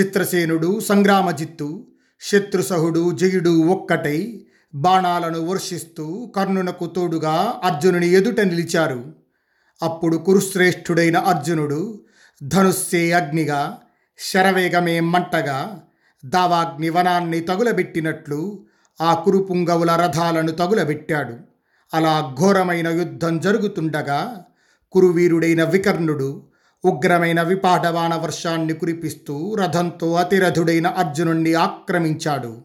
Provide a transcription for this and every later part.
చిత్రసేనుడు సంగ్రామజిత్తు శత్రుసహుడు జయుడు ఒక్కటై బాణాలను వర్షిస్తూ కర్ణునకు తోడుగా అర్జునుని ఎదుట నిలిచారు. అప్పుడు కురుశ్రేష్ఠుడైన అర్జునుడు ధనుస్సే అగ్నిగా శరవేగమే మంటగా దావాగ్ని వనాన్ని తగులబెట్టినట్లు ఆ కురుపుంగవుల రథాలను తగులబెట్టాడు. అలా ఘోరమైన యుద్ధం జరుగుతుండగా కురువీరుడైన వికర్ణుడు ఉగ్రమైన విపాఠవాన వర్షాన్ని కురిపిస్తూ రథంతో అతిరథుడైన అర్జునుణ్ణి ఆక్రమించాడు.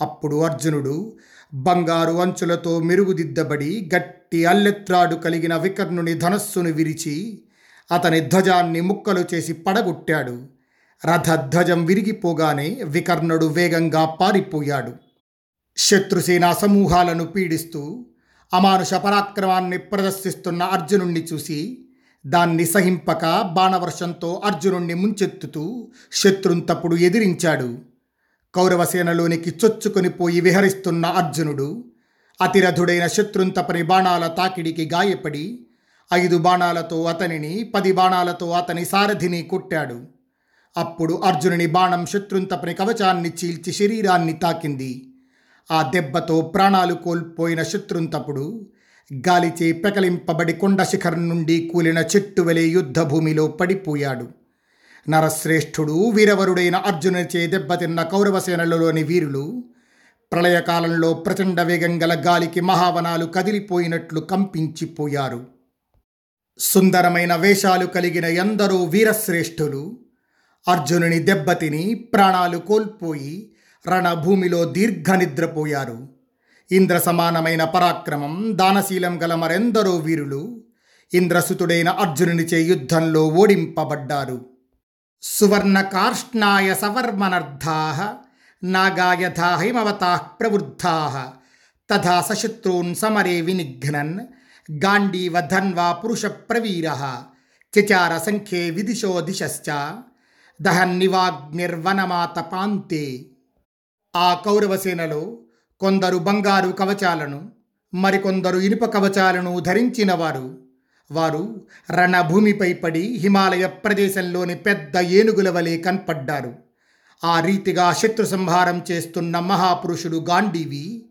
అప్పుడు అర్జునుడు బంగారు అంచులతో మెరుగుదిద్దబడి గట్టి అల్లెత్రాడు కలిగిన వికర్ణుని ధనస్సును విరిచి అతని ధ్వజాన్ని ముక్కలు చేసి పడగొట్టాడు. రథధ్వజం విరిగిపోగానే వికర్ణుడు వేగంగా పారిపోయాడు. శత్రుసేనా సమూహాలను పీడిస్తూ అమానుష పరాక్రమాన్ని ప్రదర్శిస్తున్న అర్జునుణ్ణి చూసి దాన్ని సహింపక బాణవర్షంతో అర్జునుణ్ణి ముంచెత్తుతూ శత్రుంతప్పుడు ఎదిరించాడు. కౌరవసేనలోనికి చొచ్చుకొని పోయి విహరిస్తున్న అర్జునుడు అతిరథుడైన శత్రుంతపని బాణాల తాకిడికి గాయపడి ఐదు బాణాలతో అతనిని పది బాణాలతో అతని సారథిని కొట్టాడు. అప్పుడు అర్జునుని బాణం శత్రుంతపని కవచాన్ని చీల్చి శరీరాన్ని తాకింది. ఆ దెబ్బతో ప్రాణాలు కోల్పోయిన శత్రుంతపుడు గాలిచే పెకలింపబడి కొండ శిఖరం నుండి కూలిన చెట్టు వలె యుద్ధభూమిలో పడిపోయాడు. నరశ్రేష్ఠుడు వీరవరుడైన అర్జునునిచే దెబ్బతిన్న కౌరవసేనలలోని వీరులు ప్రళయకాలంలో ప్రచండ వేగం గల గాలికి మహావనాలు కదిలిపోయినట్లు కంపించిపోయారు. సుందరమైన వేషాలు కలిగిన ఎందరో వీరశ్రేష్ఠులు అర్జునుని దెబ్బతిని ప్రాణాలు కోల్పోయి రణభూమిలో దీర్ఘ నిద్రపోయారు. ఇంద్ర సమానమైన పరాక్రమం దానశీలం గల మరెందరో వీరులు ఇంద్రసుతుడైన అర్జునునిచే యుద్ధంలో ఓడింపబడ్డారు. సువర్ణ కార్ష్ణాయ సవర్మనర్థా నాగాయథా హైమవతా ప్రవృద్ధా తథా సశత్రూన్ సమరే వినిఘ్నన్ గాండీవ ధన్వా పురుష ప్రవీర చచార సంఖ్యే విదిశో దిశశ్చ దహన్నివాగ్నిర్వనమాత పాంతే. ఆ కౌరవసేనలో కొందరు బంగారు కవచాలను మరికొందరు ఇనుప కవచాలను ధరించిన వారు వారు రణభూమిపై పడి హిమాలయ ప్రదేశంలోని పెద్ద ఏనుగుల వలె కనపడ్డారు. ఆ రీతిగా శత్రు సంహారం చేస్తున్న మహాపురుషుడు గాంధీవి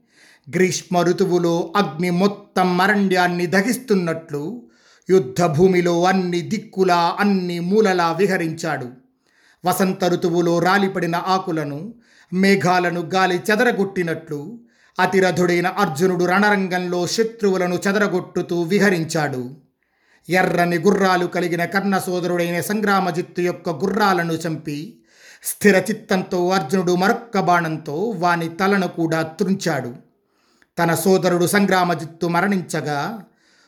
గ్రీష్మ ఋతువులో అగ్ని మొత్తం మరణ్యాన్ని దహిస్తున్నట్లు యుద్ధభూమిలో అన్ని దిక్కులా అన్ని మూలలా విహరించాడు. వసంత ఋతువులో రాలిపడిన ఆకులను మేఘాలను గాలి చెదరగొట్టినట్లు అతిరథుడైన అర్జునుడు రణరంగంలో శత్రువులను చెదరగొట్టుతూ విహరించాడు. ఎర్రని గుర్రాలు కలిగిన కర్ణ సోదరుడైన సంగ్రామజిత్తు యొక్క గుర్రాలను చంపి స్థిర చిత్తంతో అర్జునుడు మరొక్క బాణంతో వాని తలను కూడా త్రుంచాడు. తన సోదరుడు సంగ్రామజిత్తు మరణించగా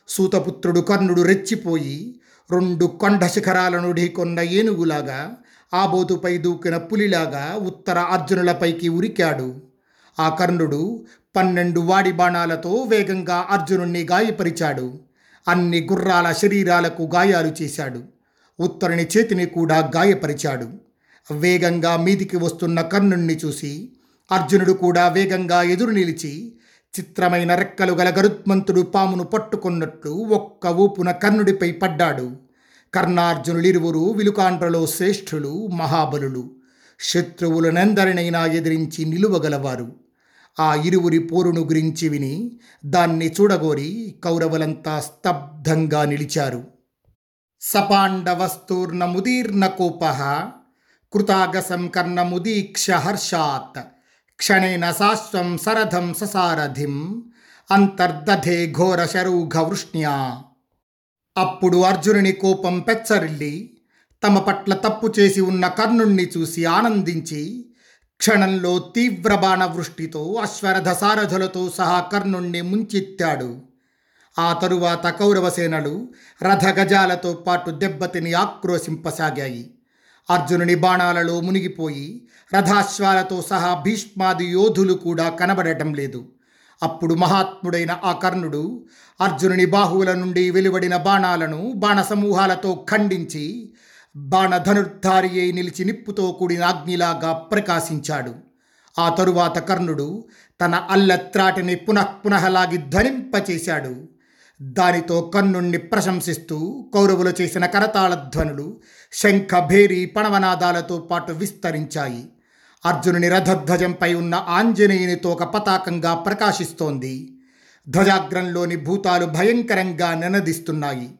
సూతపుత్రుడు కర్ణుడు రెచ్చిపోయి రెండు కొండ శిఖరాలను ఢీకొన్న ఏనుగులాగా ఆబోతుపై దూకిన పులిలాగా ఉత్తర అర్జునులపైకి ఉరికాడు. ఆ కర్ణుడు పన్నెండు వాడి బాణాలతో వేగంగా అర్జునుణ్ణి గాయపరిచాడు. అన్ని గుర్రాల శరీరాలకు గాయాలు చేశాడు. ఉత్తరుని చేతిని కూడా గాయపరిచాడు. వేగంగా మీదికి వస్తున్న కర్ణుణ్ణి చూసి అర్జునుడు కూడా వేగంగా ఎదురు నిలిచి చిత్రమైన రెక్కలు గల గరుత్మంతుడు పామును పట్టుకున్నట్లు ఒక్క ఊపున కర్ణుడిపై పడ్డాడు. కర్ణార్జునులిరువురు విలుకాండ్రలో శ్రేష్ఠులు మహాబలులు. శత్రువులనందరినైనా ఎదిరించి నిలువగలవారు. ఆ ఇరువురి పోరును గురించి విని దాన్ని చూడగోరి కౌరవులంతా స్తబ్దంగా నిలిచారు. సపాండవస్తూర్ణముదీర్ణ కోప కృతాగసం కర్ణముదీక్ష హర్షాత్ క్షణేన సాశ్వం సరథం ససారథిం అంతర్దధే ఘోర శరూఘవృష్ణ్యా అప్పుడు అర్జునుని కోపం పెచ్చరిల్లి తమ పట్ల తప్పు చేసి ఉన్న కర్ణుణ్ణి చూసి ఆనందించి క్షణంలో తీవ్ర బాణవృష్టితో అశ్వరథ సారథులతో సహా కర్ణుణ్ణి ముంచెత్తాడు. ఆ తరువాత కౌరవసేనలు రథగజాలతో పాటు దెబ్బతిని ఆక్రోశింపసాగాయి. అర్జునుని బాణాలలో మునిగిపోయి రథాశ్వాలతో సహా భీష్మాది యోధులు కూడా కనబడటం లేదు. అప్పుడు మహాత్ముడైన ఆ కర్ణుడు అర్జునుని బాహువుల నుండి వెలువడిన బాణాలను బాణసమూహాలతో ఖండించి బాణధనుర్ధారి అయి నిలిచి నిప్పుతో కూడిన అగ్నిలాగా ప్రకాశించాడు. ఆ తరువాత కర్ణుడు తన అల్లత్రాటిని పునఃపునఃలాగి ధ్వనింపచేశాడు. దానితో కర్ణుణ్ణి ప్రశంసిస్తూ కౌరవులు చేసిన కరతాళ ధ్వనులు శంఖ భేరి పణవనాదాలతో పాటు విస్తరించాయి. అర్జునుని రథధ్వజంపై ఉన్న ఆంజనేయుని తోక పతాకంగా ప్రకాశిస్తోంది. ధ్వజాగ్రంలోని భూతాలు భయంకరంగా నినదిస్తున్నాయి.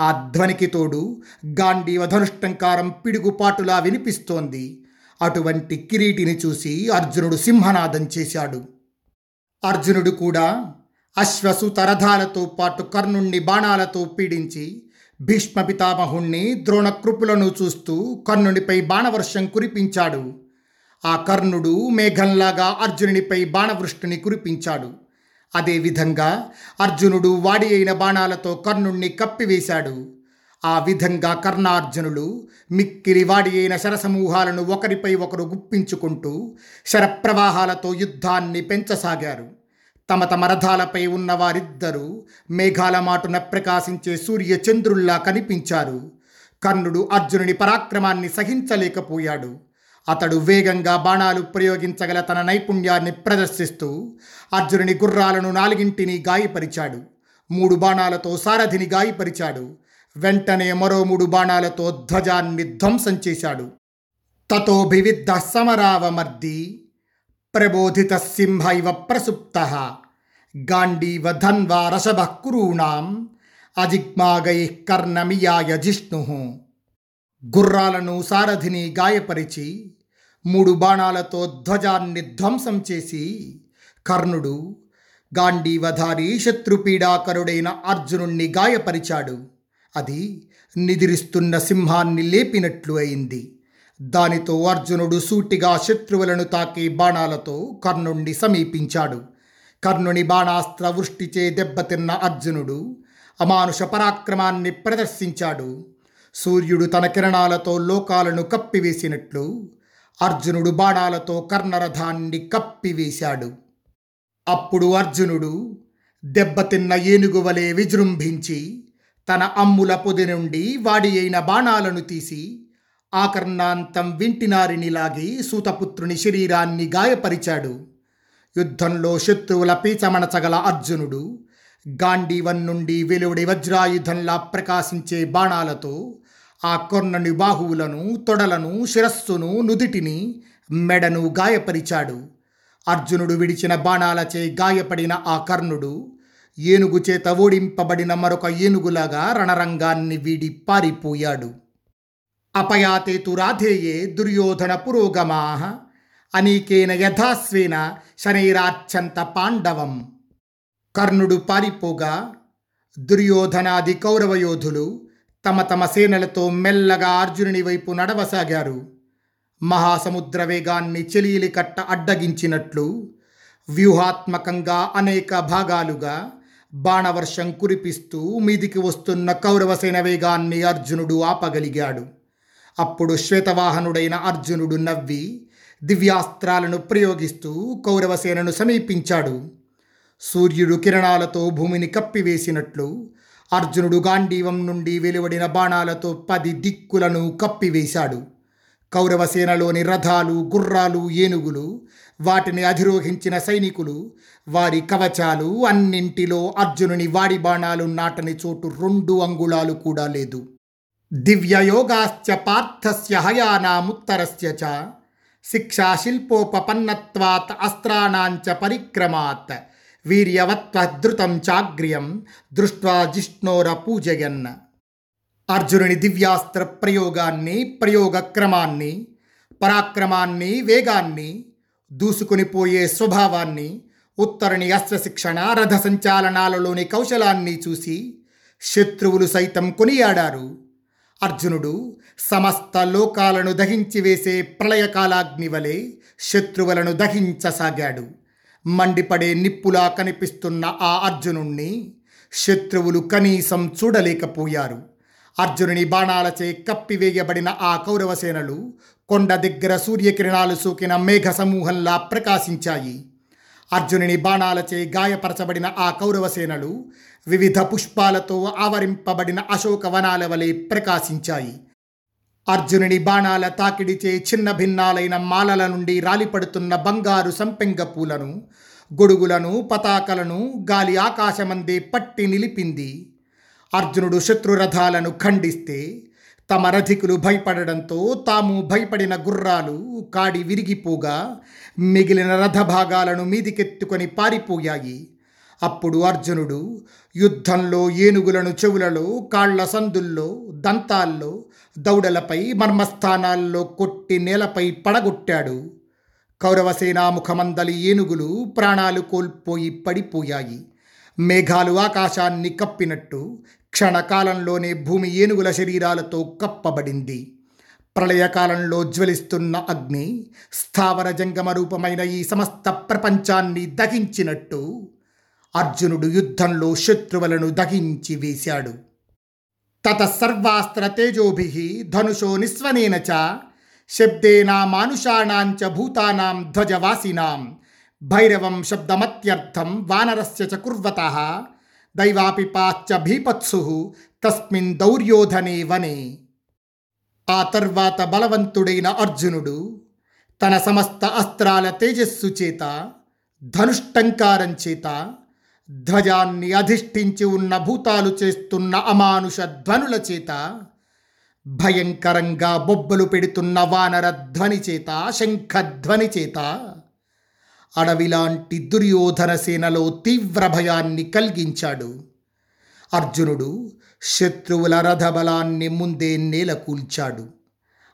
ఆ ధ్వనికి తోడు గాంధీవ ధనుష్టంకారం పిడుగుపాటులా వినిపిస్తోంది. అటువంటి కిరీటిని చూసి అర్జునుడు సింహనాదం చేశాడు. అర్జునుడు కూడా అశ్వసుత రథాలతో పాటు కర్ణుణ్ణి బాణాలతో పీడించి భీష్మ పితామహుణ్ణి ద్రోణకృపులను చూస్తూ కర్ణునిపై బాణవర్షం కురిపించాడు. ఆ కర్ణుడు మేఘంలాగా అర్జునునిపై బాణవృష్టిని కురిపించాడు. అదేవిధంగా అర్జునుడు వాడి అయిన బాణాలతో కర్ణుణ్ణి కప్పివేశాడు. ఆ విధంగా కర్ణార్జునులు మిక్కిలి వాడి అయిన శరసమూహాలను ఒకరిపై ఒకరు గుప్పించుకుంటూ శరప్రవాహాలతో యుద్ధాన్ని పెంచసాగారు. తమ తమ రథాలపై ఉన్న వారిద్దరూ మేఘాల మాటున ప్రకాశించే సూర్య చంద్రుల్లా కనిపించారు. కర్ణుడు అర్జునుని పరాక్రమాన్ని సహించలేకపోయాడు. అతడు వేగంగా బాణాలు ప్రయోగించగల తన నైపుణ్యాన్ని ప్రదర్శిస్తూ అర్జునుని గుర్రాలను నాలుగింటిని గాయపరిచాడు. మూడు బాణాలతో సారథిని గాయపరిచాడు. వెంటనే మరో మూడు బాణాలతో ధ్వజాన్ని ధ్వంసం చేశాడు. తతోభివిద్ధ సమరావమర్ది ప్రబోధిత సింహ ఇవ ప్రసుప్త గాంధీవ ధన్వా రసభ కురూణాం అజిగ్మాగై కర్ణమియాయ జిష్ణు. గుర్రాలను సారథిని గాయపరిచి మూడు బాణాలతో ధ్వజాన్ని ధ్వంసం చేసి కర్ణుడు గాంధీవధారి శత్రుపీడాకరుడైన అర్జునుణ్ణి గాయపరిచాడు. అది నిదిరిస్తున్న సింహాన్ని లేపినట్లు అయింది. దానితో అర్జునుడు సూటిగా శత్రువులను తాకి బాణాలతో కర్ణుణ్ణి సమీపించాడు. కర్ణుని బాణాస్త్ర వృష్టిచే దెబ్బతిన్న అర్జునుడు అమానుష పరాక్రమాన్ని ప్రదర్శించాడు. సూర్యుడు తన కిరణాలతో లోకాలను కప్పివేసినట్లు అర్జునుడు బాణాలతో కర్ణరథాన్ని కప్పివేశాడు. అప్పుడు అర్జునుడు దెబ్బతిన్న ఏనుగు వలె విజృంభించి తన అమ్ముల పొది నుండి వాడి అయిన బాణాలను తీసి ఆకర్ణాంతం వింటినారిని లాగి సూతపుత్రుని శరీరాన్ని గాయపరిచాడు. యుద్ధంలో శత్రువుల పీచమణచగల అర్జునుడు గాంధీవన్ నుండి వెలువడి వజ్రాయుధంలా ప్రకాశించే బాణాలతో ఆ కొన్నని బాహువులను తొడలను శిరస్సును నుదిటిని మెడను గాయపరిచాడు. అర్జునుడు విడిచిన బాణాలచే గాయపడిన ఆ కర్ణుడు ఏనుగు చేత ఓడింపబడిన మరొక ఏనుగులాగా రణరంగాన్ని వీడి పారిపోయాడు. అపయాతేతు రాధేయే దుర్యోధన పురోగమా అనీకేన యథాస్వేన శనైరాచ్చంత పాండవం. కర్ణుడు పారిపోగా దుర్యోధనాది కౌరవయోధులు తమ తమ సేనలతో మెల్లగా అర్జునుని వైపు నడవసాగారు. మహాసముద్ర వేగాన్ని చెలియలి కట్ట అడ్డగించినట్లు వ్యూహాత్మకంగా అనేక భాగాలుగా బాణవర్షం కురిపిస్తూ మీదికి వస్తున్న కౌరవసేన వేగాన్ని అర్జునుడు ఆపగలిగాడు. అప్పుడు శ్వేతవాహనుడైన అర్జునుడు నవ్వి దివ్యాస్త్రాలను ప్రయోగిస్తూ కౌరవసేనను సమీపించాడు. సూర్యుడు కిరణాలతో భూమిని కప్పివేసినట్లు అర్జునుడు గాంధీవం నుండి వెలువడిన బాణాలతో పది దిక్కులను కప్పివేశాడు. కౌరవసేనలోని రథాలు గుర్రాలు ఏనుగులు వాటిని అధిరోహించిన సైనికులు వారి కవచాలు అన్నింటిలో అర్జునుని వాడి బాణాలు నాటని చోటు రెండు అంగుళాలు కూడా లేదు. దివ్యయోగాశ్చ పార్థస్య హయానాముత్తరస్య చ శిక్షాశిల్పోపన్నత్వాత్ అస్త్రాణాంచ పరిక్రమాత్ వీర్యవత్వధృతం చాగ్ర్యం దృష్ట్వా జిష్ణోర పూజయన్న అర్జునుని దివ్యాస్త్ర ప్రయోగాన్ని ప్రయోగక్రమాన్ని పరాక్రమాన్ని వేగాన్ని దూసుకుని పోయే స్వభావాన్ని ఉత్తరుని అస్త్రశిక్షణ రథ సంచాలనాలలోని కౌశలాన్ని చూసి శత్రువులు సైతం కొనియాడారు. అర్జునుడు సమస్త లోకాలను దహించి వేసే ప్రళయకాలాగ్ని వలె శత్రువులను దహించసాగాడు. మండిపడే నిప్పులా కనిపిస్తున్న ఆ అర్జునుణ్ణి శత్రువులు కనీసం చూడలేకపోయారు. అర్జునుని బాణాలచే కప్పివేయబడిన ఆ కౌరవసేనలు కొండ దగ్గర సూర్యకిరణాలు సోకిన మేఘ సమూహంలా ప్రకాశించాయి. అర్జునుని బాణాలచే గాయపరచబడిన ఆ కౌరవసేనలు వివిధ పుష్పాలతో ఆవరింపబడిన అశోక వనాల వలె ప్రకాశించాయి. అర్జునుని బాణాల తాకిడిచే చిన్న భిన్నాలైన మాలల నుండి రాలిపడుతున్న బంగారు సంపెంగ పూలను గొడుగులను పతాకలను గాలి ఆకాశమందే పట్టి నిలిపింది. అర్జునుడు శత్రురథాలను ఖండిస్తే తమ రథికులు భయపడడంతో తాము భయపడిన గుర్రాలు కాడి విరిగిపోగా మిగిలిన రథ భాగాలను మీదికెత్తుకొని పారిపోయాయి. అప్పుడు అర్జునుడు యుద్ధంలో ఏనుగులను చెవులలో కాళ్ళ సందుల్లో దంతాల్లో దౌడలపై మర్మస్థానాల్లో కొట్టి నేలపై పడగొట్టాడు. కౌరవసేనా ముఖమందలి ఏనుగులు ప్రాణాలు కోల్పోయి పడిపోయాయి. మేఘాలు ఆకాశాన్ని కప్పినట్టు క్షణకాలంలోనే భూమి ఏనుగుల శరీరాలతో కప్పబడింది. ప్రళయకాలంలో జ్వలిస్తున్న అగ్ని స్థావర జంగమ రూపమైన ఈ సమస్త ప్రపంచాన్ని దహించినట్టు అర్జునుడు యుద్ధంలో శత్రువులను దహించి వేశాడు. తత సర్వాస్త్ర తేజోభి ధనుషో నిస్వనేన చ శబ్దేనా మానుషాణాంచ భూతానాం ధ్వజవాసినాం. భైరవం శబ్దమత్యర్థం వానరస్య చ కుర్వత. దైవాపిపాశ్చ భీపత్సు తస్మిన్ దౌర్యోధనే వనే. ఆ తర్వాత బలవంతుడైన అర్జునుడు తన సమస్త అస్త్రాల తేజస్సు చేత ధనుష్టంకారం చేత ధ్వజాన్ని అధిష్ఠించి ఉన్న భూతాలు చేస్తున్న అమానుష ధ్వనుల చేత భయంకరంగా బొబ్బలు పెడుతున్న వానర ధ్వని చేత శంఖధ్వని చేత అడవిలాంటి దుర్యోధన సేనలో తీవ్ర భయాన్ని కలిగించాడు. అర్జునుడు శత్రువుల రథబలాన్ని ముందే నేలకూల్చాడు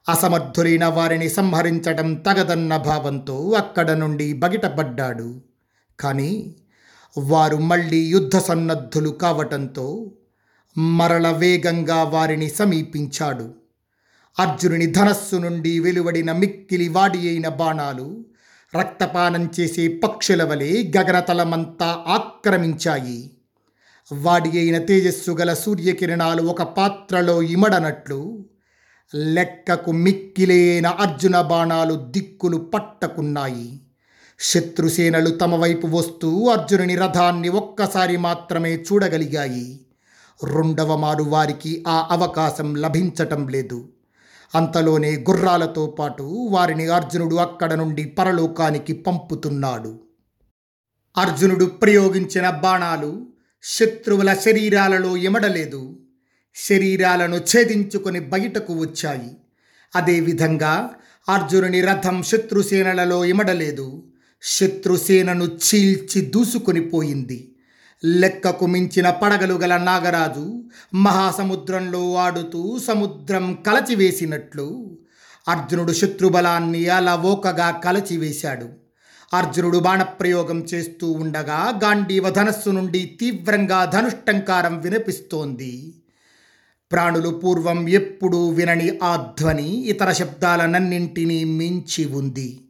అసమర్థులైన వారిని సంహరించడం తగదన్న భావంతో అక్కడ నుండి బగిటపడ్డాడు. కానీ వారు మళ్ళీ యుద్ధ సన్నద్ధులు కావటంతో మరల వేగంగా వారిని సమీపించాడు. అర్జునుని ధనస్సు నుండి వెలువడిన మిక్కిలి వాడి అయిన బాణాలు రక్తపానం చేసే పక్షుల వలె గగనతలమంతా ఆక్రమించాయి. వాడి అయిన తేజస్సు గల సూర్యకిరణాలు ఒక పాత్రలో ఇమడనట్లు లెక్కకు మిక్కిలేన అర్జున బాణాలు దిక్కులు పట్టకున్నాయి. శత్రుసేనలు తమ వైపు వస్తూ అర్జునుని రథాన్ని ఒక్కసారి మాత్రమే చూడగలిగాయి. రెండవ మారు వారికి ఆ అవకాశం లభించటం లేదు. అంతలోనే గుర్రాలతో పాటు వారిని అర్జునుడు అక్కడ నుండి పరలోకానికి పంపుతున్నాడు. అర్జునుడు ప్రయోగించిన బాణాలు శత్రువుల శరీరాలలో ఎమడలేదు. శరీరాలను ఛేదించుకొని బయటకు వచ్చాయి. అదేవిధంగా అర్జునుని రథం శత్రుసేనలలో ఇమడలేదు శత్రుసేనను చీల్చి దూసుకొని పోయింది. లెక్కకు మించిన పడగలు గల నాగరాజు మహాసముద్రంలో ఆడుతూ సముద్రం కలచివేసినట్లు అర్జునుడు శత్రుబలాన్ని అలా ఓకగా కలచివేశాడు. అర్జునుడు బాణప్రయోగం చేస్తూ ఉండగా గాంధీవ ధనస్సు నుండి తీవ్రంగా ధనుష్టంకారం వినిపిస్తోంది. ప్రాణులు పూర్వం ఎప్పుడూ వినని ఆ ధ్వని ఇతర శబ్దాలనన్నింటినీ మించి ఉంది.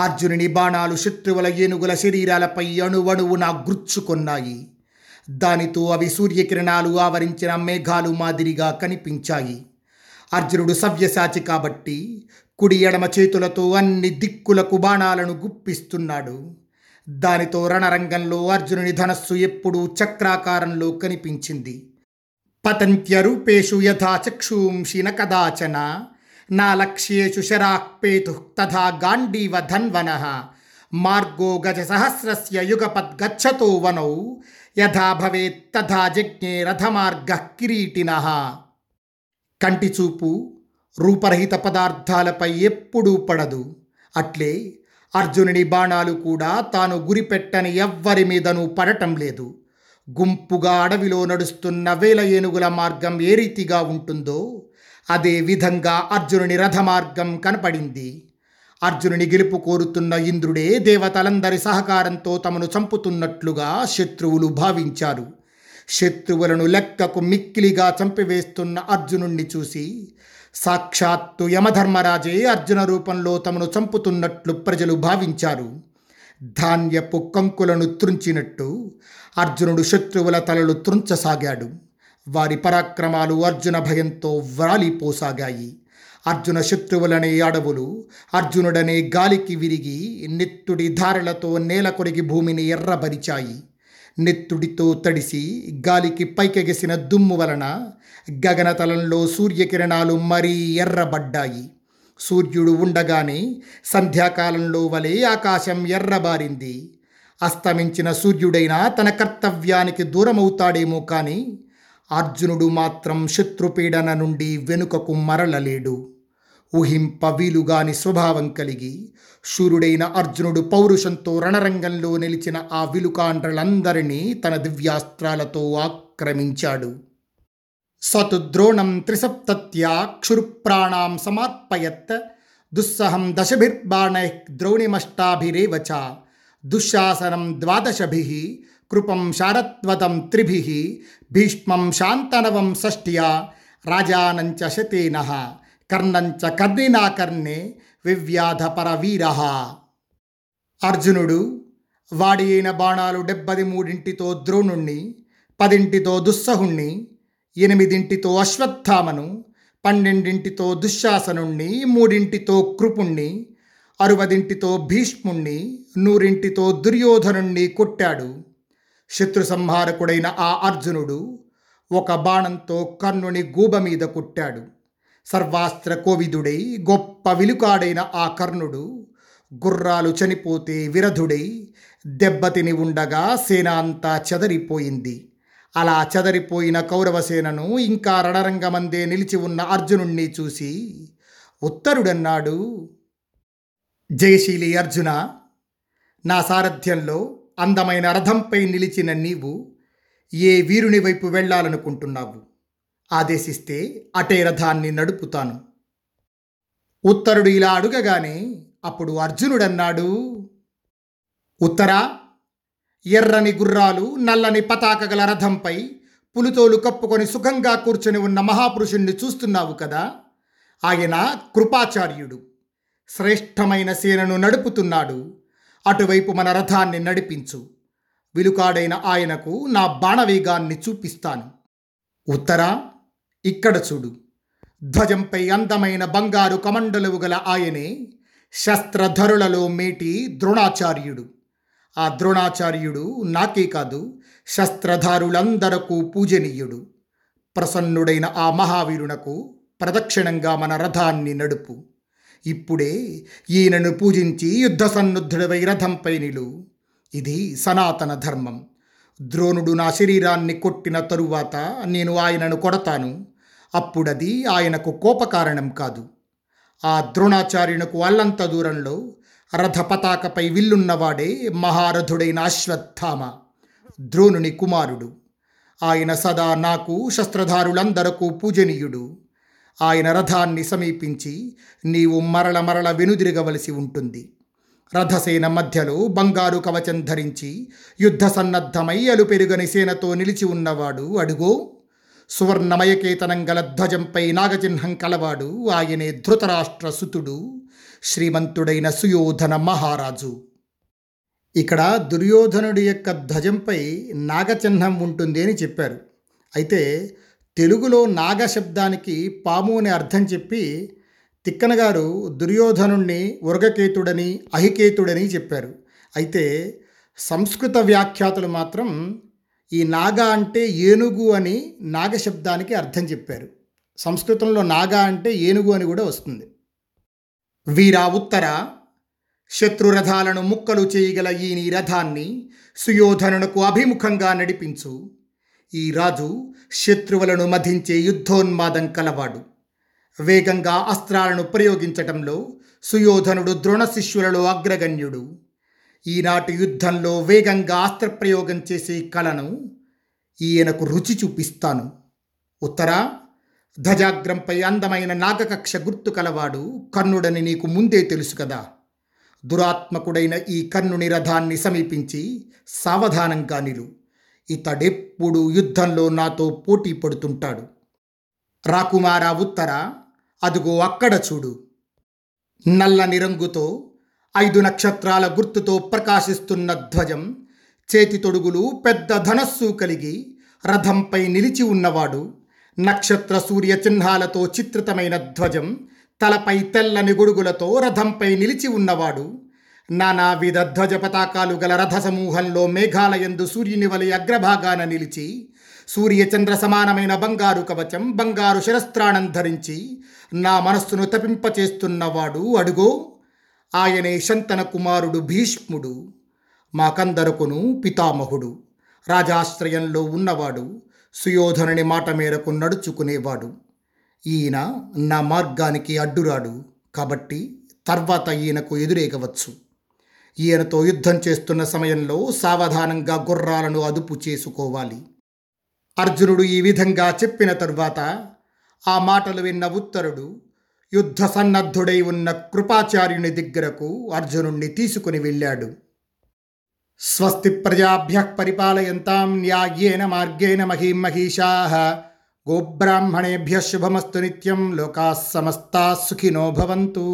అర్జునుని బాణాలు శత్రువుల ఏనుగుల శరీరాలపై అణువణువున గుర్చుకొన్నాయి. దానితో అవి సూర్యకిరణాలు ఆవరించిన మేఘాలు మాదిరిగా కనిపించాయి. అర్జునుడు సవ్యసాచి కాబట్టి కుడి ఎడమ చేతులతో అన్ని దిక్కులకు బాణాలను గుప్పిస్తున్నాడు. దానితో రణరంగంలో అర్జునుని ధనస్సు ఎప్పుడూ చక్రాకారంలో కనిపించింది. పతంత్యరూపేషు యథా చక్షూంషి కదాచన నా లక్ష్యేషు శరాక్పేతు తథా గాండీవ ధన్వన మార్గో గజ సహస్రస్య యుగపద్ వనౌ యథా భవేత్ తథా జజ్ఞే రథమార్గ కిరీటిన కంటి చూపు రూపరహిత పదార్థాలపై ఎప్పుడూ పడదు అట్లే అర్జునుని బాణాలు కూడా తాను గురిపెట్టని ఎవ్వరి మీదనూ పడటం లేదు గుంపుగా అడవిలో నడుస్తున్న వేల ఏనుగుల మార్గం ఏ రీతిగా ఉంటుందో అదే విధంగా అర్జునుని రథమార్గం కనపడింది. అర్జునుని గెలుపు కోరుతున్న ఇంద్రుడే దేవతలందరి సహకారంతో తమను చంపుతున్నట్లుగా శత్రువులు భావించారు. శత్రువులను లెక్కకు మిక్కిలిగా చంపివేస్తున్న అర్జునుణ్ణి చూసి సాక్షాత్తు యమధర్మరాజే అర్జున రూపంలో తమను చంపుతున్నట్లు ప్రజలు భావించారు. ధాన్యపు కంకులను త్రుంచినట్టు అర్జునుడు శత్రువుల తలలు త్రుంచసాగాడు. వారి పరాక్రమాలు అర్జున భయంతో వ్రాలిపోసాగాయి. అర్జున శత్రువులనే అడవులు అర్జునుడనే గాలికి విరిగి నెత్తుడి ధారలతో నేల కొరిగి భూమిని ఎర్రబరిచాయి. నెత్తుడితో తడిసి గాలికి పైకెగసిన దుమ్ము వలన గగనతలంలో సూర్యకిరణాలు మరీ ఎర్రబడ్డాయి. సూర్యుడు ఉండగానే సంధ్యాకాలంలో వలె ఆకాశం ఎర్రబారింది. అస్తమించిన సూర్యుడైనా తన కర్తవ్యానికి దూరమవుతాడేమో కానీ అర్జునుడు మాత్రం శత్రుపీడన నుండి వెనుకకు మరలలేడు. ఊహింప వీలుగాని స్వభావం కలిగి శూరుడైన అర్జునుడు పౌరుషంతో రణరంగంలో నిలిచిన ఆ విలుకాండ్రలందరినీ తన దివ్యాస్త్రాలతో ఆక్రమించాడు. సతు ద్రోణం త్రిసప్తత్యా క్షురుప్రాణాం సమర్పయత్ దుస్సహం దశభిర్బాణై ద్రోణిమష్టాభిరేవ దుశ్శాసనం ద్వాదశభి కృపం శారత్వతం త్రిభి భీష్మం శాంతనవం షష్ట్యా రాజానంచ శతేన కర్ణంచ కర్ణినాకర్ణే వివ్యాధపర వీర అర్జునుడు వాడి అయిన బాణాలు డెబ్బది మూడింటితో ద్రోణుణ్ణి పదింటితో దుస్సహుణ్ణి ఎనిమిదింటితో అశ్వత్థామను పన్నెండింటితో దుశ్శాసనుణ్ణి మూడింటితో కృపుణ్ణి అరువదింటితో భీష్ముణ్ణి నూరింటితో దుర్యోధనుణ్ణి కొట్టాడు. శత్రు సంహారకుడైన ఆ అర్జునుడు ఒక బాణంతో కర్ణుని గూబ మీద కొట్టాడు. సర్వాస్త్ర కోవిదుడై గొప్ప విలుకాడైన ఆ కర్ణుడు గుర్రాలు చనిపోతే విరధుడై దెబ్బతిని ఉండగా సేన అంతా చెదరిపోయింది. అలా చెదరిపోయిన కౌరవసేనను ఇంకా రణరంగమందే నిలిచి ఉన్న అర్జునుణ్ణి చూసి ఉత్తరుడన్నాడు జయశీలి అర్జున! నా సారథ్యంలో అందమైన రథంపై నిలిచిన నీవు ఏ వీరుని వైపు వెళ్ళాలనుకుంటున్నావు? ఆదేశిస్తే అటే రథాన్ని నడుపుతాను. ఉత్తరుడు ఇలా అడుగగానే అప్పుడు అర్జునుడన్నాడు ఉత్తరా ఎర్రని గుర్రాలు నల్లని పతాక గల రథంపై పులితోలు కప్పుకొని సుఖంగా కూర్చొని ఉన్న మహాపురుషుణ్ణి చూస్తున్నావు కదా? ఆయన కృపాచార్యుడు. శ్రేష్టమైన సేనను నడుపుతున్నాడు. అటువైపు మన రథాన్ని నడిపించు. విలుకాడైన ఆయనకు నా బాణవేగాన్ని చూపిస్తాను. ఉత్తరా ఇక్కడ చూడు. ధ్వజంపై అందమైన బంగారు కమండలువు గల ఆయనే శస్త్రధరులలో మేటి ద్రోణాచార్యుడు. ఆ ద్రోణాచార్యుడు నాకే కాదు శస్త్రధారులందరకు పూజనీయుడు. ప్రసన్నుడైన ఆ మహావీరునకు ప్రదక్షిణంగా మన రథాన్ని నడుపు. ఇప్పుడే ఈయనను పూజించి యుద్ధ సన్నుద్ధుడవై రథంపై నిలు. ఇది సనాతన ధర్మం. ద్రోణుడు నా శరీరాన్ని కొట్టిన తరువాత నేను ఆయనను కొడతాను. అప్పుడది ఆయనకు కోపకారణం కాదు. ఆ ద్రోణాచార్యునకు అల్లంత దూరంలో రథ పతాకపై విల్లున్నవాడే మహారథుడైన అశ్వత్థామ ద్రోణుని కుమారుడు. ఆయన సదా నాకు శస్త్రధారులందరకు పూజనీయుడు. ఆయన రథాన్ని సమీపించి నీవు మరల మరల వెనుదిరగవలసి ఉంటుంది. రథసేన మధ్యలో బంగారు కవచం ధరించి యుద్ధ సన్నద్ధమై అలుపెరుగని సేనతో నిలిచి ఉన్నవాడు అడుగో సువర్ణమయకేతనం గల ధ్వజంపై నాగచిహ్నం కలవాడు ఆయనే ధృతరాష్ట్ర సుతుడు శ్రీమంతుడైన సుయోధన మహారాజు. ఇక్కడ దుర్యోధనుడి యొక్క ధ్వజంపై నాగచిహ్నం ఉంటుంది అని చెప్పారు. అయితే తెలుగులో నాగ శబ్దానికి పాము అని అర్థం చెప్పి తిక్కన గారు దుర్యోధనుణ్ణి ఉరగకేతుడని అహికేతుడని చెప్పారు. అయితే సంస్కృత వ్యాఖ్యాతులు మాత్రం ఈ నాగ అంటే ఏనుగు అని నాగ శబ్దానికి అర్థం చెప్పారు. సంస్కృతంలో నాగ అంటే ఏనుగు అని కూడా వస్తుంది. వీరా ఉత్తర శత్రురథాలను ముక్కలు చేయగల ఈ నీ రథాన్ని సుయోధనునకు అభిముఖంగా నడిపించు. ఈ రాజు శత్రువులను మధించే యుద్ధోన్మాదం కలవాడు. వేగంగా అస్త్రాలను ప్రయోగించటంలో సుయోధనుడు ద్రోణ శిష్యులలో అగ్రగణ్యుడు. ఈనాటి యుద్ధంలో వేగంగా అస్త్రప్రయోగం చేసే కళను ఈయనకు రుచి చూపిస్తాను. ఉత్తర ధ్వజాగ్రంపై అందమైన నాగకక్ష గుర్తు కలవాడు కర్ణుడని నీకు ముందే తెలుసు కదా. దురాత్మకుడైన ఈ కర్ణుని రథాన్ని సమీపించి సావధానంగా నిలు. ఇతడెప్పుడు యుద్ధంలో నాతో పోటీ పడుతుంటాడు. రాకుమారా ఉత్తర అదుగో అక్కడ చూడు. నల్లని రంగుతో ఐదు నక్షత్రాల గుర్తుతో ప్రకాశిస్తున్న ధ్వజం చేతి తొడుగులు పెద్ద ధనస్సు కలిగి రథంపై నిలిచి ఉన్నవాడు నక్షత్ర సూర్య చిహ్నాలతో చిత్రితమైన ధ్వజం తలపై తెల్లని గొడుగులతో రథంపై నిలిచి ఉన్నవాడు నానావిధ ధ్వజ పతాకాలు గల రథ సమూహంలో మేఘాలయందు సూర్యుని వలె అగ్రభాగాన నిలిచి సూర్యచంద్ర సమానమైన బంగారు కవచం బంగారు శిరస్త్రాణం ధరించి నా మనస్సును తపింపచేస్తున్నవాడు అడుగో ఆయనే శంతన కుమారుడు భీష్ముడు మాకందరకును పితామహుడు రాజాశ్రయంలో ఉన్నవాడు సుయోధనుని మాట మేరకు నడుచుకునేవాడు. ఈయన నా మార్గానికి అడ్డురాడు కాబట్టి తర్వాత ఈయనకు ఎదురేగవచ్చు. ఈయనతో యుద్ధం చేస్తున్న సమయంలో సావధానంగా గుర్రాలను అదుపు చేసుకోవాలి. అర్జునుడు ఈ విధంగా చెప్పిన తరువాత ఆ మాటలు విన్న ఉత్తరుడు యుద్ధ సన్నద్ధుడై ఉన్న కృపాచార్యుని దగ్గరకు అర్జునుణ్ణి తీసుకుని వెళ్ళాడు. స్వస్తి ప్రజాభ్య పరిపాలయంతాం న్యాయేన మార్గేణ మహీం మహిషా గోబ్రాహ్మణేభ్య శుభమస్తు నిత్యం లోకా సమస్తా సుఖినో భవంతు.